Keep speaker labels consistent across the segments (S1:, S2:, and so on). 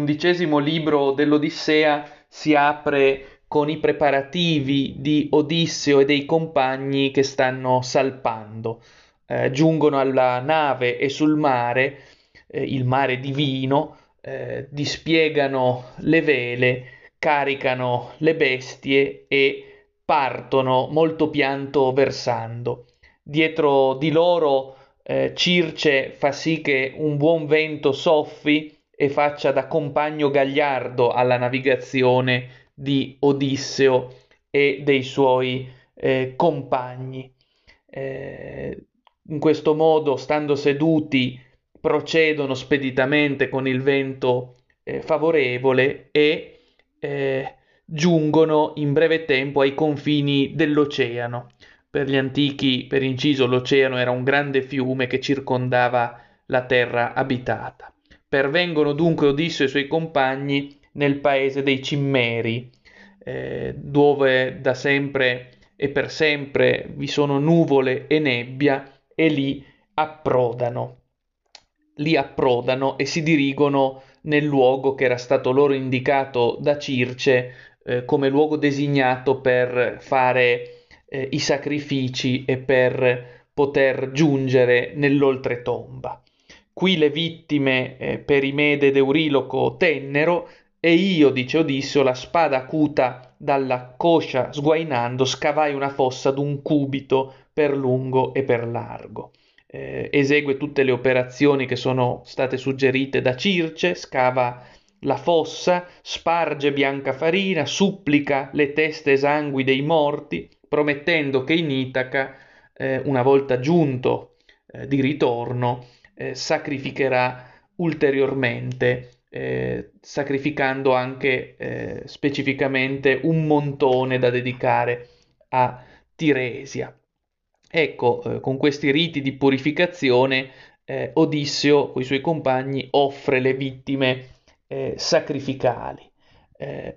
S1: l'undicesimo libro dell'Odissea si apre con i preparativi di Odisseo e dei compagni che stanno salpando. Eh, giungono alla nave e sul mare, eh, il mare divino, eh, dispiegano le vele, caricano le bestie e partono molto pianto versando. Dietro di loro eh, Circe fa sì che un buon vento soffi e faccia da compagno gagliardo alla navigazione di Odisseo e dei suoi eh, compagni. Eh, in questo modo, stando seduti, procedono speditamente con il vento eh, favorevole e eh, giungono in breve tempo ai confini dell'oceano. Per gli antichi, per inciso, l'oceano era un grande fiume che circondava la terra abitata. Pervengono dunque Odisseo e i suoi compagni nel paese dei Cimmeri, eh, dove da sempre e per sempre vi sono nuvole e nebbia, e lì approdano. Lì approdano e si dirigono nel luogo che era stato loro indicato da Circe eh, come luogo designato per fare eh, i sacrifici e per poter giungere nell'oltretomba. Qui le vittime eh, Perimede ed Euriloco tennero e io, dice Odisseo, la spada acuta dalla coscia sguainando, scavai una fossa d'un cubito per lungo e per largo. Eh, esegue tutte le operazioni che sono state suggerite da Circe, scava la fossa, sparge bianca farina, supplica le teste esangui dei morti, promettendo che in Itaca, eh, una volta giunto eh, di ritorno, eh, sacrificherà ulteriormente, eh, sacrificando anche eh, specificamente un montone da dedicare a Tiresia. Ecco, eh, con questi riti di purificazione, Odisseo con i suoi compagni offre le vittime sacrificali.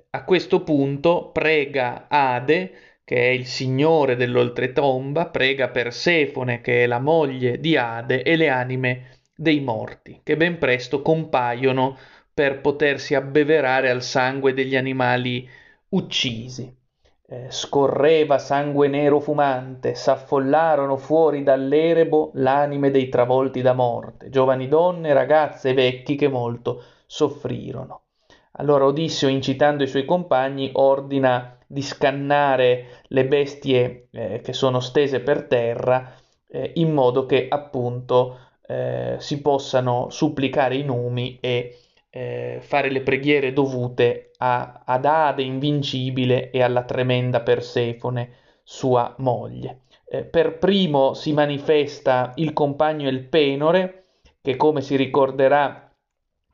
S1: a questo punto prega Ade che è il signore dell'oltretomba, prega Persefone, che è la moglie di Ade, e le anime dei morti, che ben presto compaiono per potersi abbeverare al sangue degli animali uccisi. Eh, scorreva sangue nero fumante, s'affollarono fuori dall'erebo l'anime dei travolti da morte, giovani donne, ragazze e vecchi che molto soffrirono. Allora Odisseo, incitando i suoi compagni, ordina di scannare le bestie eh, che sono stese per terra eh, in modo che appunto eh, si possano supplicare i numi e eh, fare le preghiere dovute a, ad Ade invincibile e alla tremenda Persefone, sua moglie. Eh, per primo si manifesta il compagno El Penore, che come si ricorderà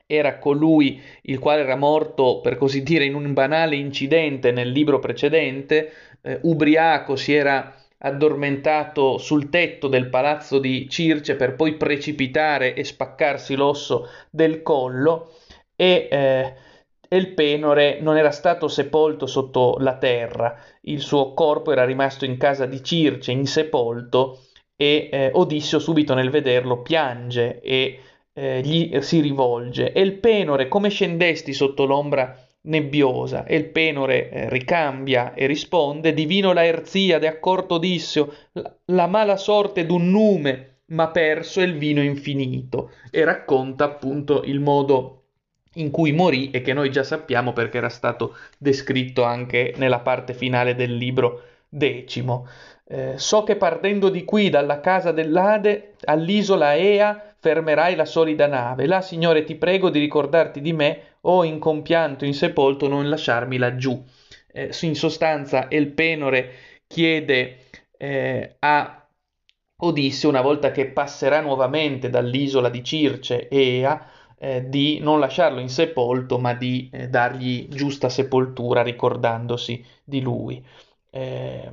S1: era colui il quale era morto, per così dire, in un banale incidente nel libro precedente, eh, ubriaco si era addormentato sul tetto del palazzo di Circe per poi precipitare e spaccarsi l'osso del collo e eh, il penore non era stato sepolto sotto la terra, il suo corpo era rimasto in casa di Circe insepolto e eh, Odisseo subito nel vederlo piange e eh, gli si rivolge. E il penore, come scendesti sotto l'ombra nebbiosa? E il penore eh, ricambia e risponde: Divino la Erziade, accorto Odisseo, la, la mala sorte d'un nume m'ha perso il vino infinito. E racconta appunto il modo in cui morì e che noi già sappiamo perché era stato descritto anche nella parte finale del libro decimo. Eh, so che partendo di qui dalla casa dell'Ade all'isola Ea fermerai la solida nave. Là, Signore, ti prego di ricordarti di me o in compianto, in sepolto, non lasciarmi laggiù. Eh, in sostanza, Elpenore chiede eh, a Odisseo, una volta che passerà nuovamente dall'isola di Circe, Ea, eh, di non lasciarlo in sepolto, ma di eh, dargli giusta sepoltura ricordandosi di lui. Eh,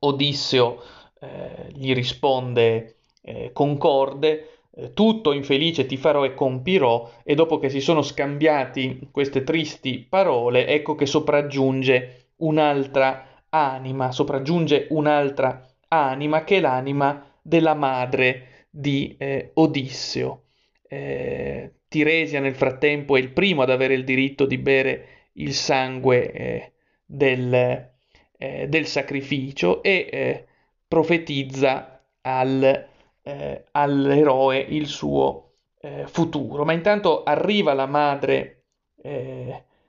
S1: Odisseo eh, gli risponde eh, concorde, tutto infelice ti farò e compirò, e dopo che si sono scambiati queste tristi parole, ecco che sopraggiunge un'altra anima, sopraggiunge un'altra anima che è l'anima della madre di eh, Odisseo. eh, Tiresia nel frattempo è il primo ad avere il diritto di bere il sangue eh, del, eh, del, sacrificio e eh, profetizza al, eh, all'eroe il suo eh, futuro. Ma intanto arriva la madre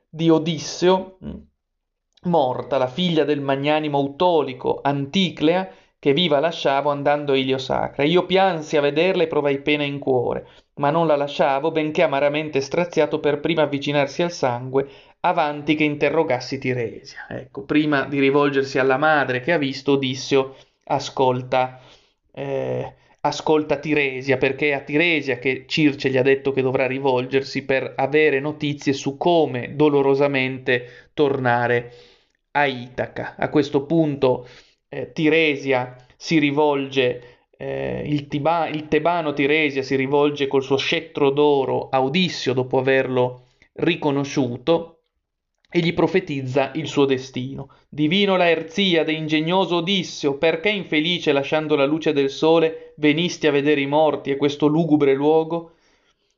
S1: di Odisseo, mm, morta, la figlia del magnanimo Autolico, Anticlea, che viva lasciavo andando a Ilio Sacra. Io piansi a vederla e provai pena in cuore, ma non la lasciavo, benché amaramente straziato per prima avvicinarsi al sangue, avanti che interrogassi Tiresia. Ecco, prima di rivolgersi alla madre che ha visto, Odisseo ascolta, eh, ascolta Tiresia, perché è a Tiresia che Circe gli ha detto che dovrà rivolgersi per avere notizie su come dolorosamente tornare a Itaca. A questo punto eh, Tiresia si rivolge, eh, il, tiba, il tebano Tiresia si rivolge col suo scettro d'oro a Odissio dopo averlo riconosciuto e gli profetizza il suo destino. Divino Laerzia, ingegnoso Odisseo, perché infelice lasciando la luce del sole venisti a vedere i morti e questo lugubre luogo?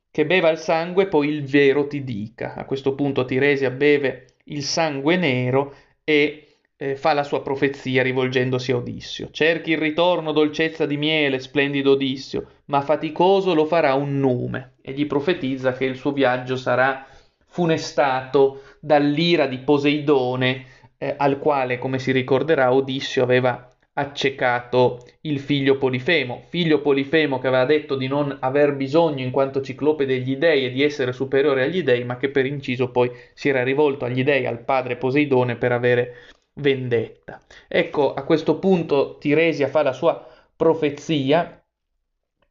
S1: Che beva il sangue, poi il vero ti dica. A questo punto Tiresia beve il sangue nero e eh, fa la sua profezia rivolgendosi a Odissio. Cerchi il ritorno, dolcezza di miele, splendido Odissio, ma faticoso lo farà un nume. E gli profetizza che il suo viaggio sarà funestato dall'ira di Poseidone, eh, al quale, come si ricorderà, Odissio aveva accecato il figlio Polifemo, figlio Polifemo che aveva detto di non aver bisogno in quanto ciclope degli dei e di essere superiore agli dei, ma che per inciso poi si era rivolto agli dei, al padre Poseidone, per avere vendetta. Ecco, a questo punto Tiresia fa la sua profezia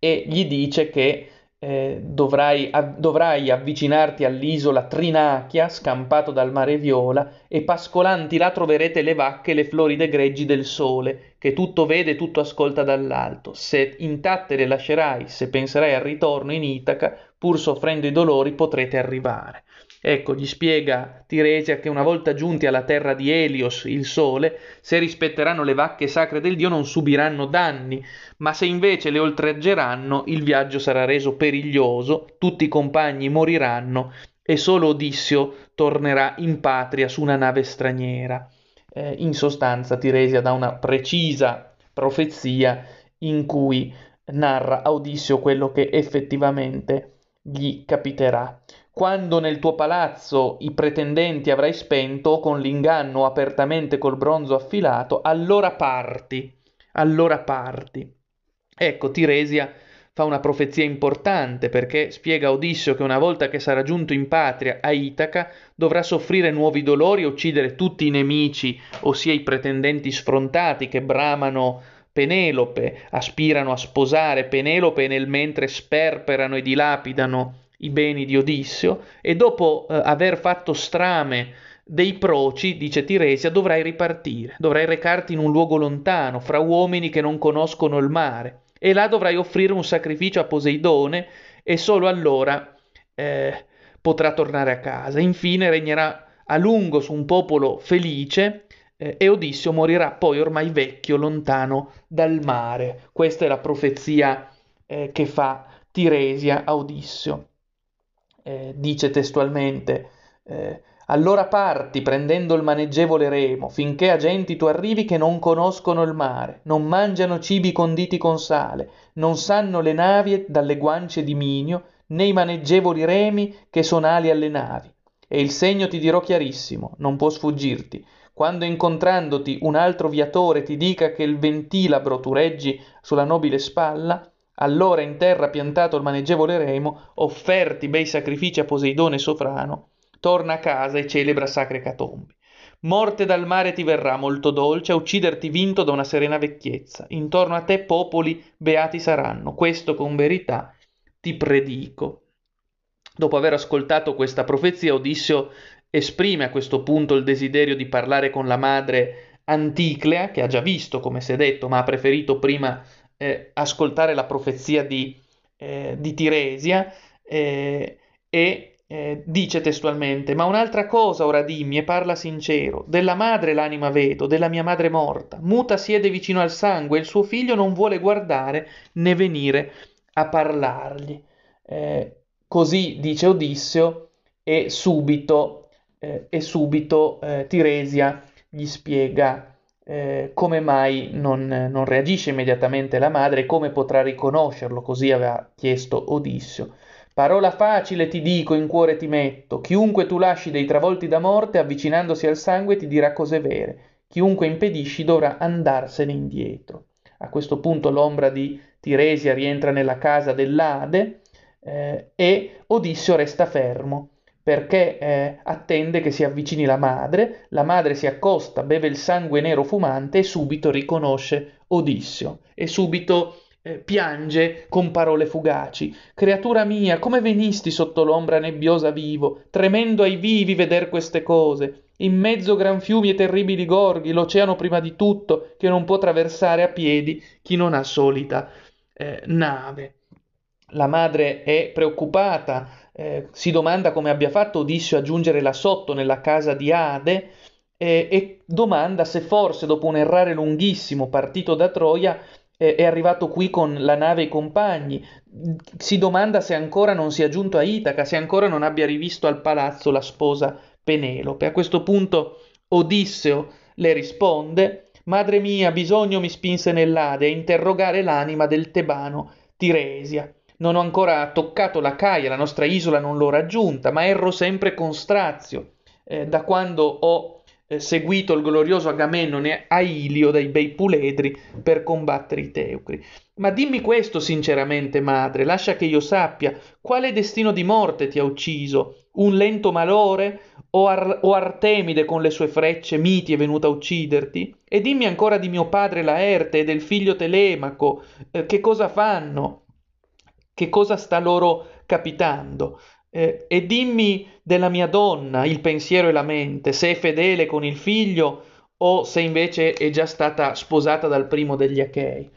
S1: e gli dice che eh, dovrai, av- dovrai, avvicinarti all'isola Trinachia, scampato dal mare viola, e pascolanti là troverete le vacche e le floride greggi del sole, che tutto vede e tutto ascolta dall'alto. Se intatte le lascerai, se penserai al ritorno in Itaca, pur soffrendo i dolori potrete arrivare. Ecco, gli spiega Tiresia che una volta giunti alla terra di Elios, il sole, se rispetteranno le vacche sacre del dio non subiranno danni, ma se invece le oltraggeranno il viaggio sarà reso periglioso, tutti i compagni moriranno e solo Odissio tornerà in patria su una nave straniera. Eh, in sostanza Tiresia dà una precisa profezia in cui narra a Odissio quello che effettivamente gli capiterà. Quando nel tuo palazzo i pretendenti avrai spento, con l'inganno apertamente col bronzo affilato, allora parti, allora parti. Ecco, Tiresia fa una profezia importante perché spiega a Odisseo che una volta che sarà giunto in patria a Itaca dovrà soffrire nuovi dolori e uccidere tutti i nemici, ossia i pretendenti sfrontati che bramano Penelope, aspirano a sposare Penelope e nel mentre sperperano e dilapidano i beni di Odisseo e dopo eh, aver fatto strame dei proci, dice Tiresia, dovrai ripartire, dovrai recarti in un luogo lontano, fra uomini che non conoscono il mare, e là dovrai offrire un sacrificio a Poseidone e solo allora eh, potrà tornare a casa. Infine regnerà a lungo su un popolo felice eh, e Odisseo morirà poi ormai vecchio, lontano dal mare. Questa è la profezia eh, che fa Tiresia a Odisseo eh, dice testualmente eh, allora parti prendendo il maneggevole remo, finché a genti tu arrivi che non conoscono il mare, non mangiano cibi conditi con sale, non sanno le navi dalle guance di Minio, né i maneggevoli remi che sono ali alle navi. E il segno ti dirò chiarissimo, non può sfuggirti. Quando incontrandoti un altro viatore ti dica che il ventilabro tu reggi sulla nobile spalla, allora in terra piantato il maneggevole remo, offerti bei sacrifici a Poseidone sovrano, torna a casa e celebra sacre catombi. Morte dal mare ti verrà molto dolce, a ucciderti vinto da una serena vecchiezza. Intorno a te popoli beati saranno, questo con verità ti predico. Dopo aver ascoltato questa profezia, Odisseo esprime a questo punto il desiderio di parlare con la madre Anticlea, che ha già visto, come si è detto, ma ha preferito prima eh, ascoltare la profezia di, eh, di Tiresia eh, e eh, dice testualmente, ma un'altra cosa ora dimmi e parla sincero, della madre l'anima vedo, della mia madre morta, muta siede vicino al sangue, il suo figlio non vuole guardare né venire a parlargli. Eh, così dice Odisseo e subito, eh, e subito Tiresia gli spiega eh, come mai non, non, reagisce immediatamente la madre? Come potrà riconoscerlo, così aveva chiesto Odisseo. Parola facile ti dico, in cuore ti metto, chiunque tu lasci dei travolti da morte, avvicinandosi al sangue, ti dirà cose vere, chiunque impedisci dovrà andarsene indietro. A questo punto l'ombra di Tiresia rientra nella casa dell'Ade eh, e Odisseo resta fermo perché eh, attende che si avvicini la madre, la madre si accosta, beve il sangue nero fumante e subito riconosce Odisseo e subito eh, piange con parole fugaci. Creatura mia, come venisti sotto l'ombra nebbiosa vivo? Tremendo ai vivi veder queste cose. In mezzo gran fiumi e terribili gorghi, l'oceano prima di tutto, che non può traversare a piedi chi non ha solita eh, nave. La madre è preoccupata, eh, si domanda come abbia fatto Odisseo a giungere là sotto nella casa di Ade eh, e domanda se forse dopo un errare lunghissimo partito da Troia eh, è arrivato qui con la nave e i compagni. Si domanda se ancora non sia giunto a Itaca, se ancora non abbia rivisto al palazzo la sposa Penelope. A questo punto Odisseo le risponde Madre mia, bisogno mi spinse nell'Ade a interrogare l'anima del tebano Tiresia. Non ho ancora toccato la Caia, la nostra isola non l'ho raggiunta, ma erro sempre con strazio. Eh, da quando ho eh, seguito il glorioso Agamennone a Ilio dai bei puledri per combattere i Teucri. Ma dimmi questo sinceramente, madre, lascia che io sappia quale destino di morte ti ha ucciso, un lento malore o, Ar- o Artemide con le sue frecce miti è venuta a ucciderti? E dimmi ancora di mio padre Laerte e del figlio Telemaco, eh, che cosa fanno? Che cosa sta loro capitando. Eh, e dimmi della mia donna il pensiero e la mente, se è fedele con il figlio o se invece è già stata sposata dal primo degli Achei.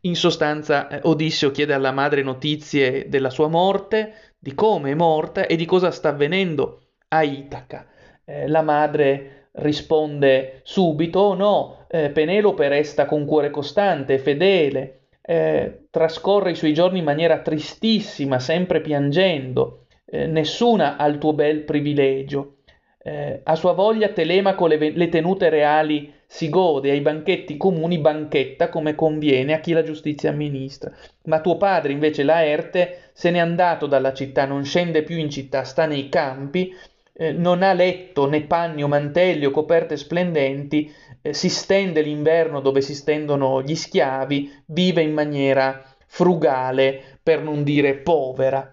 S1: In sostanza, eh, Odisseo chiede alla madre notizie della sua morte, di come è morta e di cosa sta avvenendo a Itaca. Eh, la madre risponde subito: no, eh, Penelope resta con cuore costante, fedele, eh, trascorre i suoi giorni in maniera tristissima, sempre piangendo, eh, nessuna ha il tuo bel privilegio. Eh, a sua voglia Telemaco le, le tenute reali si gode, ai banchetti comuni banchetta come conviene a chi la giustizia amministra. Ma tuo padre invece Laerte se n'è andato dalla città, non scende più in città, sta nei campi, eh, non ha letto né panni o mantelli o coperte splendenti, eh, si stende l'inverno dove si stendono gli schiavi, vive in maniera frugale, per non dire povera,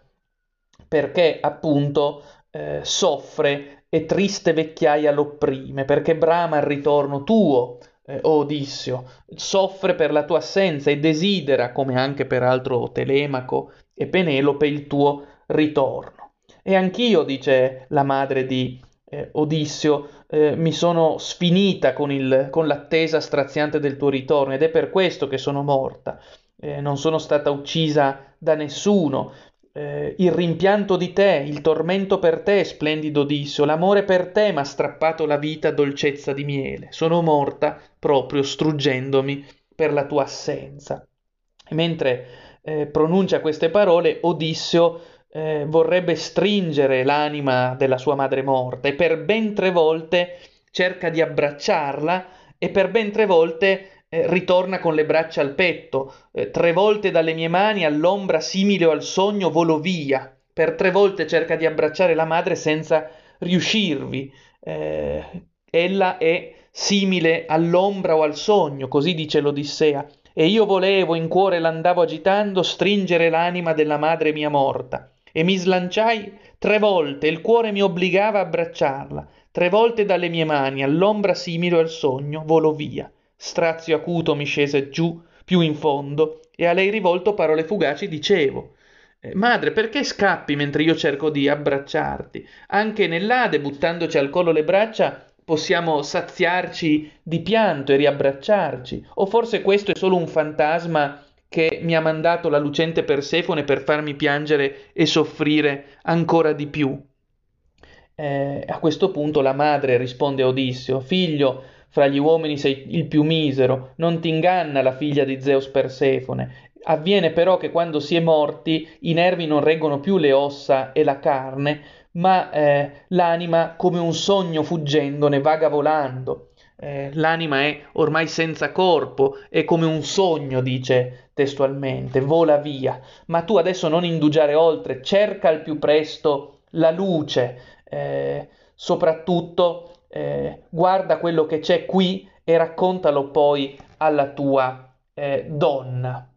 S1: perché appunto eh, soffre e triste vecchiaia l'opprime, perché brama il ritorno tuo, eh, Odisseo, soffre per la tua assenza e desidera, come anche peraltro Telemaco e Penelope, il tuo ritorno. E anch'io, dice la madre di eh, Odisseo, eh, mi sono sfinita con, il, con, l'attesa straziante del tuo ritorno ed è per questo che sono morta. Eh, non sono stata uccisa da nessuno. Eh, il rimpianto di te, il tormento per te, splendido Odisseo, l'amore per te m'ha strappato la vita dolcezza di miele. Sono morta proprio struggendomi per la tua assenza. E mentre eh, pronuncia queste parole, Odisseo eh, vorrebbe stringere l'anima della sua madre morta e per ben tre volte cerca di abbracciarla e per ben tre volte eh, ritorna con le braccia al petto, eh, tre volte dalle mie mani all'ombra simile o al sogno volo via, per tre volte cerca di abbracciare la madre senza riuscirvi. Eh, ella è simile all'ombra o al sogno, così dice l'Odissea, e io volevo, in cuore l'andavo agitando, stringere l'anima della madre mia morta e mi slanciai tre volte, il cuore mi obbligava a abbracciarla, tre volte dalle mie mani, all'ombra simile al sogno, volò via. Strazio acuto mi scese giù, più in fondo, e a lei rivolto parole fugaci dicevo eh, Madre, perché scappi mentre io cerco di abbracciarti? Anche nell'Ade, buttandoci al collo le braccia, possiamo saziarci di pianto e riabbracciarci. O forse questo è solo un fantasma che mi ha mandato la lucente Persefone per farmi piangere e soffrire ancora di più. Eh, a questo punto la madre risponde a Odisseo, figlio, fra gli uomini sei il più misero, non ti inganna la figlia di Zeus Persefone. avviene però che quando si è morti i nervi non reggono più le ossa e la carne, ma eh, l'anima come un sogno fuggendo ne vaga volando. Eh, l'anima è ormai senza corpo, è come un sogno, dice testualmente, vola via. Ma tu adesso non indugiare oltre, cerca al più presto la luce, eh, soprattutto eh, guarda quello che c'è qui e raccontalo poi alla tua eh, donna.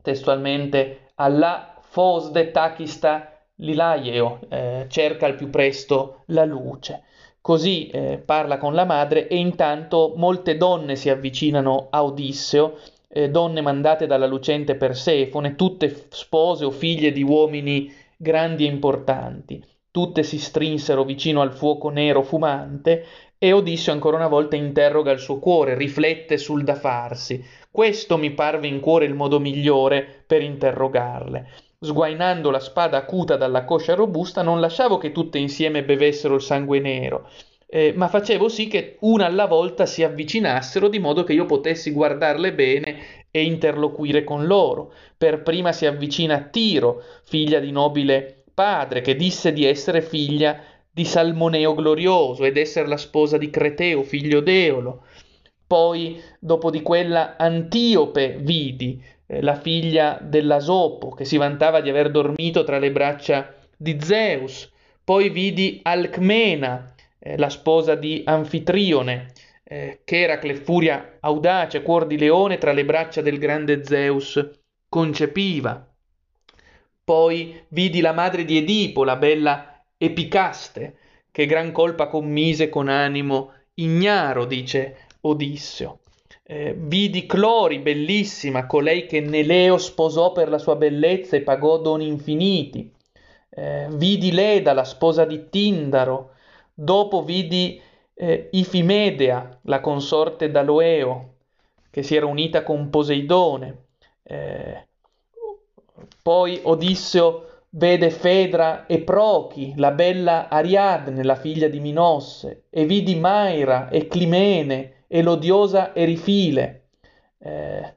S1: Testualmente, Allah fosde takista Lilaio eh, cerca al più presto la luce. Così eh, parla con la madre e intanto molte donne si avvicinano a Odisseo, eh, donne mandate dalla lucente Persefone, tutte spose o figlie di uomini grandi e importanti. Tutte si strinsero vicino al fuoco nero fumante e Odisseo ancora una volta interroga il suo cuore, riflette sul da farsi. Questo mi parve in cuore il modo migliore per interrogarle. Sguainando la spada acuta dalla coscia robusta, non lasciavo che tutte insieme bevessero il sangue nero, eh, ma facevo sì che una alla volta si avvicinassero di modo che io potessi guardarle bene e interloquire con loro. Per prima si avvicina Tiro, figlia di nobile padre, che disse di essere figlia di Salmoneo glorioso ed essere la sposa di Creteo, figlio d'Eolo. Poi, dopo di quella, Antiope vidi, la figlia dell'Asopo, che si vantava di aver dormito tra le braccia di Zeus. Poi vidi Alcmena, eh, la sposa di Anfitrione, eh, che era Clefuria audace, cuor di leone, tra le braccia del grande Zeus concepiva. Poi vidi la madre di Edipo, la bella Epicaste, che gran colpa commise con animo ignaro, dice Odisseo. Eh, vidi Clori, bellissima, colei che Neleo sposò per la sua bellezza e pagò doni infiniti. Eh, vidi Leda, la sposa di Tindaro. Dopo vidi eh, Ifimedea, la consorte d'Aloeo, che si era unita con Poseidone. Eh, poi Odisseo vede Fedra e Prochi, la bella Ariadne, la figlia di Minosse, e vidi Maira e Climene, e l'odiosa Erifile. Eh,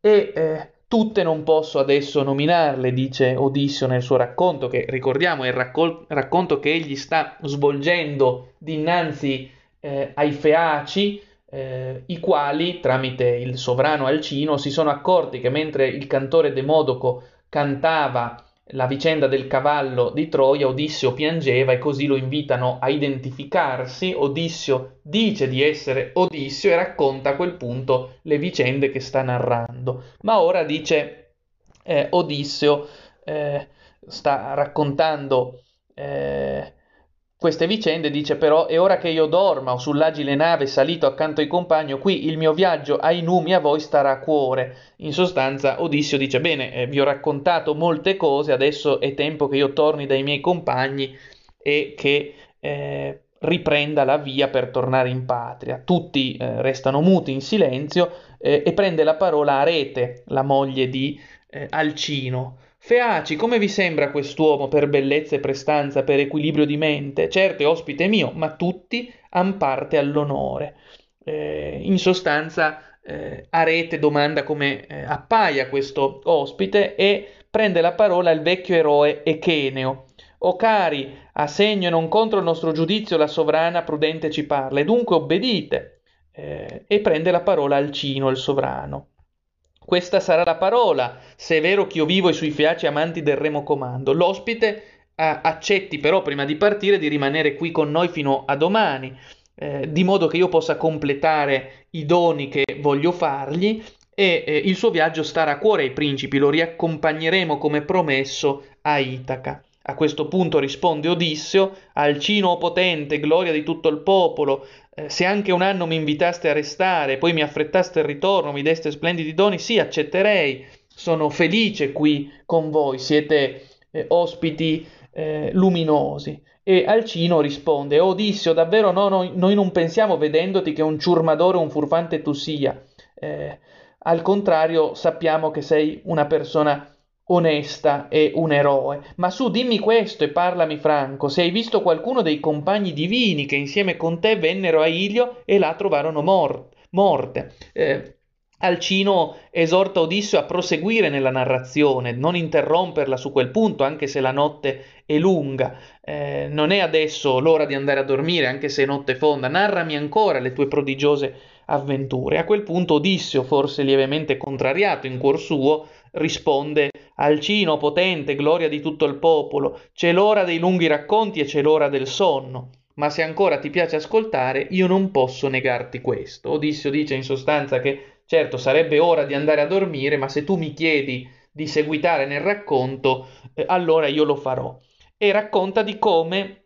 S1: e eh, tutte non posso adesso nominarle, dice Odisseo nel suo racconto, che ricordiamo è il raccol- racconto che egli sta svolgendo dinanzi eh, ai Feaci, eh, i quali, tramite il sovrano Alcino, si sono accorti che mentre il cantore Demodoco cantava la vicenda del cavallo di Troia, Odisseo piangeva e così lo invitano a identificarsi. Odisseo dice di essere Odisseo e racconta a quel punto le vicende che sta narrando. Ma ora dice eh, Odisseo, eh, sta raccontando eh, queste vicende dice però è ora che io dorma o sull'agile nave salito accanto ai compagni qui il mio viaggio ai numi a voi starà a cuore. In sostanza Odisseo dice bene eh, vi ho raccontato molte cose adesso è tempo che io torni dai miei compagni e che eh, riprenda la via per tornare in patria. Tutti eh, restano muti in silenzio eh, e prende la parola Arete la moglie di eh, Alcino Feaci, come vi sembra quest'uomo per bellezza e prestanza, per equilibrio di mente? Certo è ospite mio, ma tutti han parte all'onore. Eh, in sostanza, eh, Arete domanda come eh, appaia questo ospite e prende la parola il vecchio eroe Echeneo. O cari, a segno e non contro il nostro giudizio la sovrana prudente ci parla, e dunque obbedite. Eh, e prende la parola Alcino, il sovrano. Questa sarà la parola, se è vero che io vivo i sui feaci amanti del remo comando. L'ospite eh, accetti però prima di partire di rimanere qui con noi fino a domani, eh, di modo che io possa completare i doni che voglio fargli e eh, il suo viaggio starà a cuore ai principi, lo riaccompagneremo come promesso a Itaca. A questo punto risponde Odisseo, Alcino potente, gloria di tutto il popolo, eh, se anche un anno mi invitaste a restare, poi mi affrettaste il ritorno, mi deste splendidi doni, sì, accetterei, sono felice qui con voi, siete eh, ospiti eh, luminosi. E Alcino risponde, Odisseo, davvero no, no, noi non pensiamo vedendoti che un ciurmadore o un furfante tu sia. Eh, al contrario, sappiamo che sei una persona onesta e un eroe. Ma su, dimmi questo e parlami franco, se hai visto qualcuno dei compagni divini che insieme con te vennero a Ilio e là trovarono mor- morte. Eh, Alcino esorta Odisseo a proseguire nella narrazione, non interromperla su quel punto, anche se la notte è lunga. Eh, non è adesso l'ora di andare a dormire, anche se è notte fonda. Narrami ancora le tue prodigiose avventure. A quel punto Odisseo, forse lievemente contrariato in cuor suo, risponde Alcino potente, gloria di tutto il popolo, c'è l'ora dei lunghi racconti e c'è l'ora del sonno. Ma se ancora ti piace ascoltare, io non posso negarti questo. Odisseo dice in sostanza che Certo, sarebbe ora di andare a dormire, ma se tu mi chiedi di seguitare nel racconto, eh, allora io lo farò. E racconta di come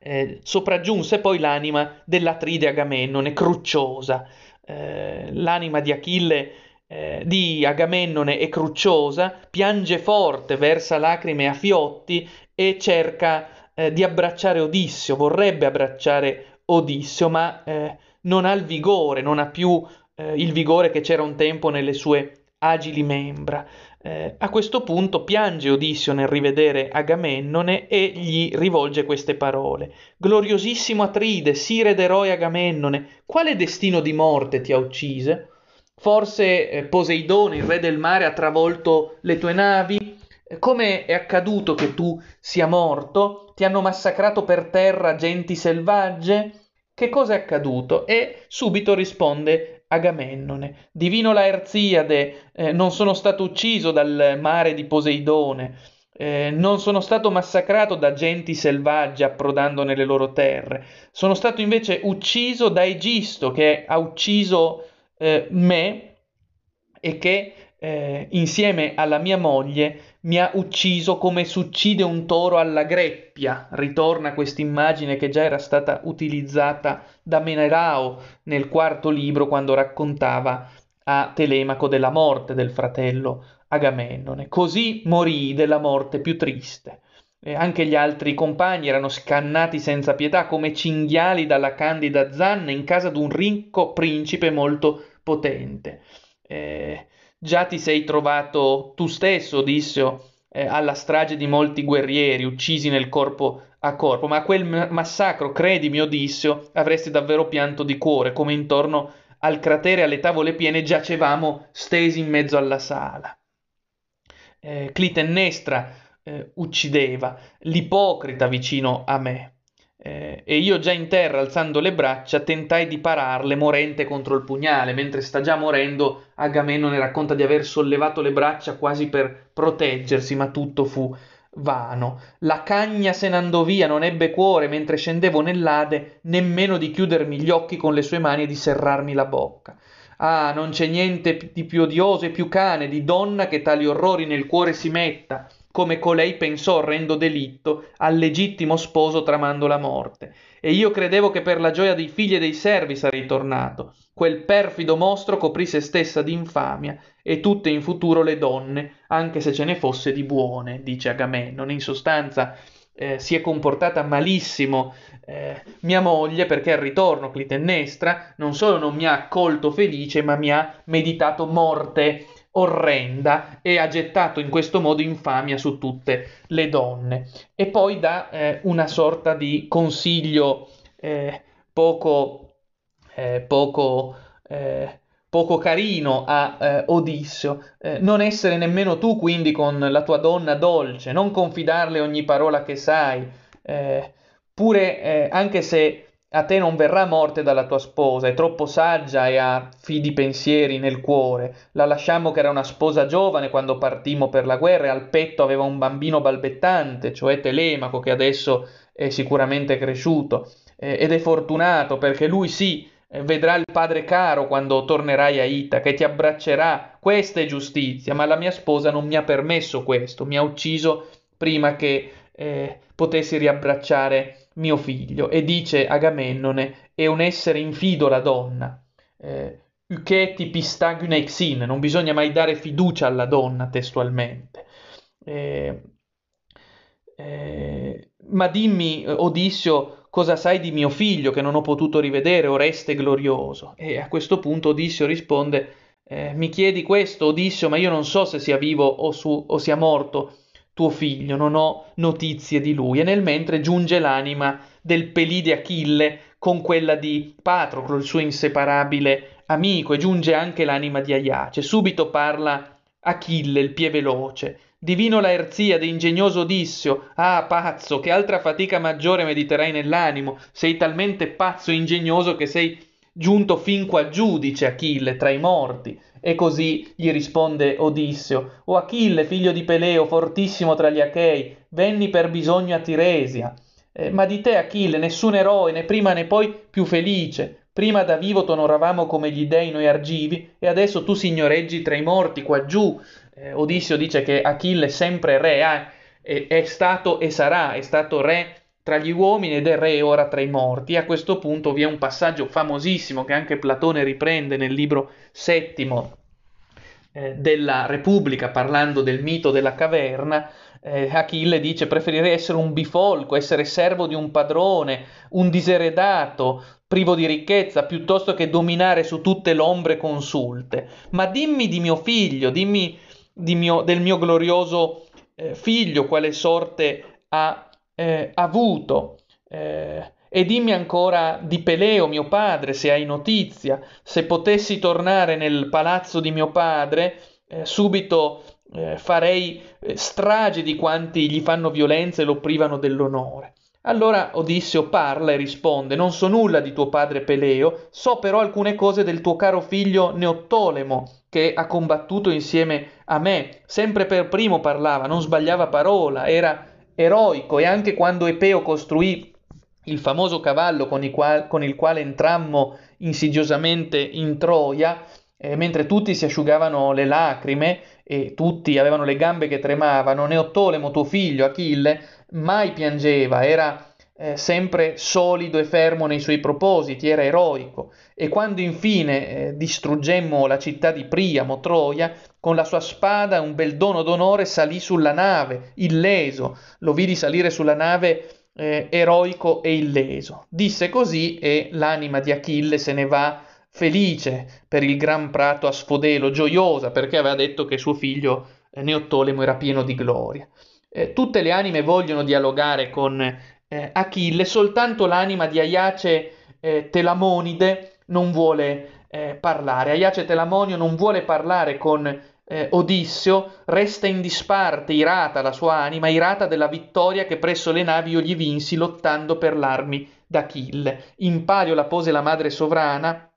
S1: eh, sopraggiunse poi l'anima dell'Atride Agamennone, crucciosa. Eh, l'anima di Achille, eh, di Agamennone è crucciosa, piange forte, versa lacrime a fiotti e cerca eh, di abbracciare Odisseo, vorrebbe abbracciare Odisseo, ma eh, non ha il vigore, non ha più eh, il vigore che c'era un tempo nelle sue agili membra. Eh, a questo punto piange Odissio nel rivedere Agamennone e gli rivolge queste parole. Gloriosissimo Atride, sire d'eroe Agamennone, quale destino di morte ti ha uccise? Forse eh, Poseidone, il re del mare, ha travolto le tue navi? Come è accaduto che tu sia morto? Ti hanno massacrato per terra genti selvagge? Che cosa è accaduto? E subito risponde Agamennone. Divino Laerziade, eh, non sono stato ucciso dal mare di Poseidone, eh, non sono stato massacrato da genti selvagge approdando nelle loro terre, sono stato invece ucciso da Egisto che ha ucciso eh, me e che eh, insieme alla mia moglie mi ha ucciso come succide un toro alla greppia. Ritorna questa immagine che già era stata utilizzata da Menerao nel quarto libro quando raccontava a Telemaco della morte del fratello Agamennone. Così morì della morte più triste. E anche gli altri compagni erano scannati senza pietà come cinghiali dalla candida zanna in casa d'un ricco principe molto potente. Eh, Già ti sei trovato tu stesso, Odisseo, eh, alla strage di molti guerrieri uccisi nel corpo a corpo, ma a quel massacro, credimi, Odisseo, avresti davvero pianto di cuore, come intorno al cratere alle tavole piene giacevamo stesi in mezzo alla sala. Eh, Clitennestra eh, uccideva, l'ipocrita vicino a me. Eh, e io già in terra, alzando le braccia, tentai di pararle, morente contro il pugnale. Mentre sta già morendo, Agamennone racconta di aver sollevato le braccia quasi per proteggersi, ma tutto fu vano. La cagna se n'andò via, non ebbe cuore, mentre scendevo nell'Ade, nemmeno di chiudermi gli occhi con le sue mani e di serrarmi la bocca. Ah, non c'è niente di più odioso e più cane, di donna che tali orrori nel cuore si metta come colei pensò orrendo delitto al legittimo sposo tramando la morte. E io credevo che per la gioia dei figli e dei servi sarei tornato. Quel perfido mostro coprì se stessa di infamia e tutte in futuro le donne, anche se ce ne fosse di buone, dice Agamennone. In sostanza eh, si è comportata malissimo eh, mia moglie perché al ritorno Clitennestra non solo non mi ha accolto felice, ma mi ha meditato morte orrenda e ha gettato in questo modo infamia su tutte le donne. E poi dà eh, una sorta di consiglio eh, poco, eh, poco, eh, poco, carino a eh, Odisseo. Eh, non essere nemmeno tu quindi con la tua donna dolce, non confidarle ogni parola che sai. pure anche se a te non verrà morte dalla tua sposa, è troppo saggia e ha fidi pensieri nel cuore. La lasciamo che era una sposa giovane quando partimmo per la guerra e al petto aveva un bambino balbettante, cioè Telemaco, che adesso è sicuramente cresciuto. Eh, ed è fortunato perché lui sì, eh, vedrà il padre caro quando tornerai a Ita, che ti abbraccerà. Questa è giustizia, ma la mia sposa non mi ha permesso questo, mi ha ucciso prima che eh, potessi riabbracciare mio figlio, e dice Agamennone, è un essere infido la donna. Eh, Uketi pistagunexin, non bisogna mai dare fiducia alla donna testualmente. Eh, eh, ma dimmi, Odissio, cosa sai di mio figlio che non ho potuto rivedere, Oreste glorioso? E a questo punto Odissio risponde, eh, mi chiedi questo, Odissio, ma io non so se sia vivo o, su, o sia morto tuo figlio, non ho notizie di lui. E nel mentre giunge l'anima del Pelide Achille con quella di Patroclo, il suo inseparabile amico e giunge anche l'anima di Aiace. Subito parla Achille, il pie veloce. Divino Laerzia, ingegnoso Odissio, ah pazzo, che altra fatica maggiore mediterai nell'animo, sei talmente pazzo e ingegnoso che sei giunto fin qua giù, dice Achille, tra i morti. E così gli risponde Odissio, o Achille, figlio di Peleo, fortissimo tra gli Achei, venni per bisogno a Tiresia. Eh, ma di te, Achille, nessun eroe, né prima né poi più felice. Prima da vivo t'onoravamo come gli dei noi argivi, e adesso tu signoreggi tra i morti qua giù eh, Odissio dice che Achille è sempre re, eh, è stato e sarà, è stato re tra gli uomini ed è re ora tra i morti. E a questo punto vi è un passaggio famosissimo che anche Platone riprende nel libro settimo eh, della Repubblica, parlando del mito della caverna. Eh, Achille dice preferirei essere un bifolco, essere servo di un padrone, un diseredato, privo di ricchezza, piuttosto che dominare su tutte l'ombre consulte. Ma dimmi di mio figlio, dimmi mio, del mio glorioso eh, figlio, quale sorte ha eh, avuto. Eh, e dimmi ancora di Peleo, mio padre, se hai notizia. Se potessi tornare nel palazzo di mio padre, eh, subito eh, farei eh, strage di quanti gli fanno violenza e lo privano dell'onore. Allora Odisseo parla e risponde: Non so nulla di tuo padre Peleo, so però alcune cose del tuo caro figlio Neottolemo, che ha combattuto insieme a me. Sempre per primo parlava, non sbagliava parola, era eroico e anche quando Epeo costruì il famoso cavallo con il, qual- con il quale entrammo insidiosamente in Troia, eh, mentre tutti si asciugavano le lacrime e tutti avevano le gambe che tremavano, Neottolemo, tuo figlio, Achille, mai piangeva, era eh, sempre solido e fermo nei suoi propositi, era eroico. E quando infine eh, distruggemmo la città di Priamo, Troia, con la sua spada, un bel dono d'onore, salì sulla nave, illeso. Lo vidi salire sulla nave eh, eroico e illeso. Disse così e l'anima di Achille se ne va felice per il gran prato a Sfodelo, gioiosa perché aveva detto che suo figlio eh, Neottolemo era pieno di gloria. Eh, tutte le anime vogliono dialogare con eh, Achille, soltanto l'anima di Aiace eh, Telamonide non vuole eh, parlare. Aiace Telamonio non vuole parlare con eh, Odisseo, resta in disparte, irata la sua anima, irata della vittoria che presso le navi io gli vinsi lottando per l'armi d'Achille. In palio la pose la madre sovrana,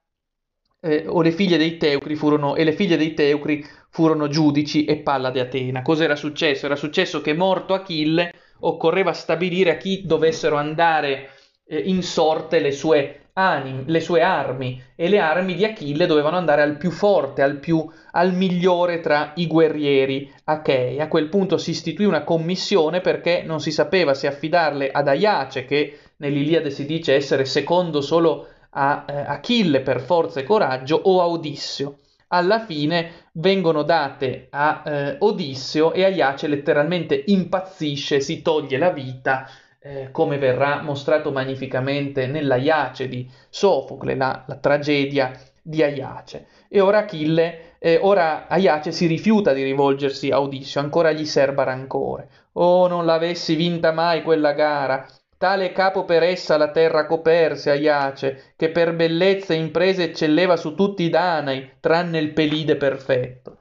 S1: eh, o le figlie dei Teucri furono, e le figlie dei Teucri furono giudici e palla di Atena. Cos'era successo? Era successo che morto Achille occorreva stabilire a chi dovessero andare eh, in sorte le sue, anim, le sue armi e le armi di Achille dovevano andare al più forte, al, più, al migliore tra i guerrieri achei. A quel punto si istituì una commissione perché non si sapeva se affidarle ad Aiace, che nell'Iliade si dice essere secondo solo a eh, Achille per forza e coraggio, o a Odisseo alla fine vengono date a eh, Odisseo e Aiace letteralmente impazzisce, si toglie la vita, eh, come verrà mostrato magnificamente nell'Aiace di Sofocle, la, la tragedia di Aiace. E ora Achille, eh, ora Aiace si rifiuta di rivolgersi a Odisseo, ancora gli serba rancore. Oh, non l'avessi vinta mai quella gara, Tale capo per essa la terra coperse, Aiace, che per bellezza e imprese eccelleva su tutti i Danai, tranne il Pelide perfetto.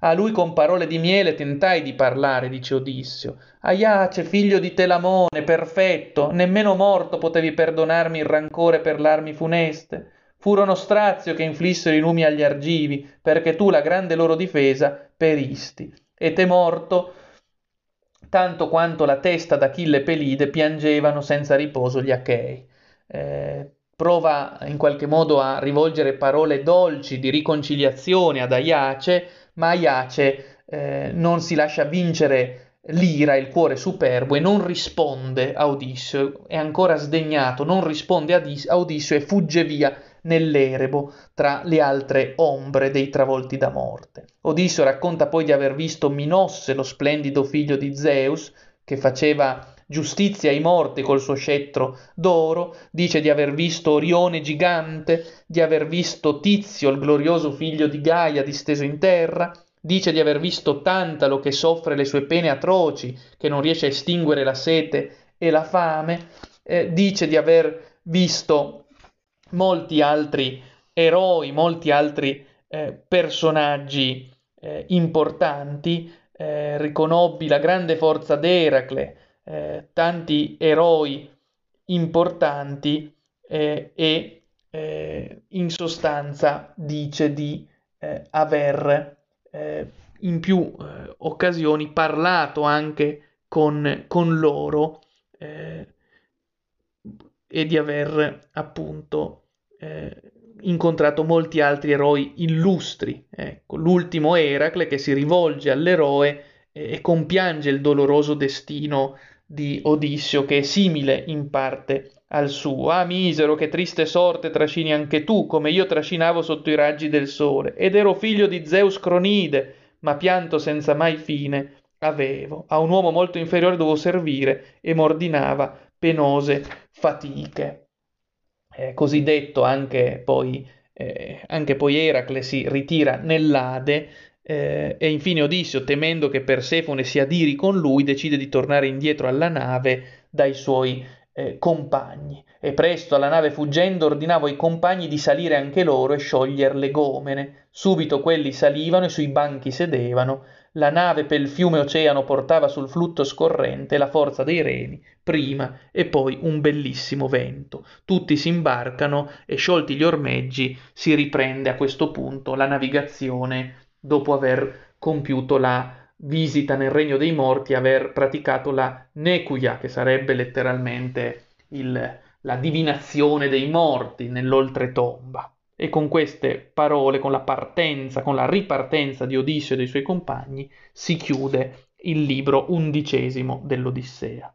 S1: A lui con parole di miele tentai di parlare, dice Odissio. Aiace, figlio di Telamone, perfetto, nemmeno morto potevi perdonarmi il rancore per l'armi funeste. Furono strazio che inflissero i numi agli argivi, perché tu, la grande loro difesa, peristi. E te morto, tanto quanto la testa d'Achille Pelide piangevano senza riposo gli Achei. Eh, prova in qualche modo a rivolgere parole dolci di riconciliazione ad Aiace, ma Aiace eh, non si lascia vincere l'ira, il cuore superbo e non risponde a Odisseo, è ancora sdegnato, non risponde a Odisseo e fugge via nell'erebo tra le altre ombre dei travolti da morte. Odisseo racconta poi di aver visto Minosse, lo splendido figlio di Zeus, che faceva giustizia ai morti col suo scettro d'oro, dice di aver visto Orione gigante, di aver visto Tizio, il glorioso figlio di Gaia, disteso in terra, dice di aver visto Tantalo che soffre le sue pene atroci, che non riesce a estinguere la sete e la fame, eh, dice di aver visto molti altri eroi, molti altri eh, personaggi eh, importanti, eh, riconobbi la grande forza d'Eracle, eh, tanti eroi importanti eh, e eh, in sostanza dice di aver in più occasioni parlato anche con, con loro e di aver appunto incontrato molti altri eroi illustri. Ecco, l'ultimo Eracle che si rivolge all'eroe e compiange il doloroso destino di Odisseo che è simile in parte al suo. Ah, misero, che triste sorte trascini anche tu, come io trascinavo sotto i raggi del sole, ed ero figlio di Zeus Cronide, ma pianto senza mai fine avevo. A un uomo molto inferiore dovevo servire e m'ordinava penose fatiche eh, cosiddetto anche poi, eh, anche poi Eracle si ritira nell'Ade eh, e infine Odisseo, temendo che Persefone si adiri con lui, decide di tornare indietro alla nave dai suoi eh, compagni. E presto alla nave fuggendo ordinavo ai compagni di salire anche loro e sciogliere le gomene. Subito quelli salivano e sui banchi sedevano, la nave pel fiume oceano portava sul flutto scorrente la forza dei remi, prima e poi un bellissimo vento. Tutti si imbarcano e sciolti gli ormeggi si riprende a questo punto la navigazione dopo aver compiuto la visita nel regno dei morti, aver praticato la Nekuya, che sarebbe letteralmente il, la divinazione dei morti nell'oltretomba. E con queste parole, con la partenza, con la ripartenza di Odisseo e dei suoi compagni, si chiude il libro undicesimo dell'Odissea.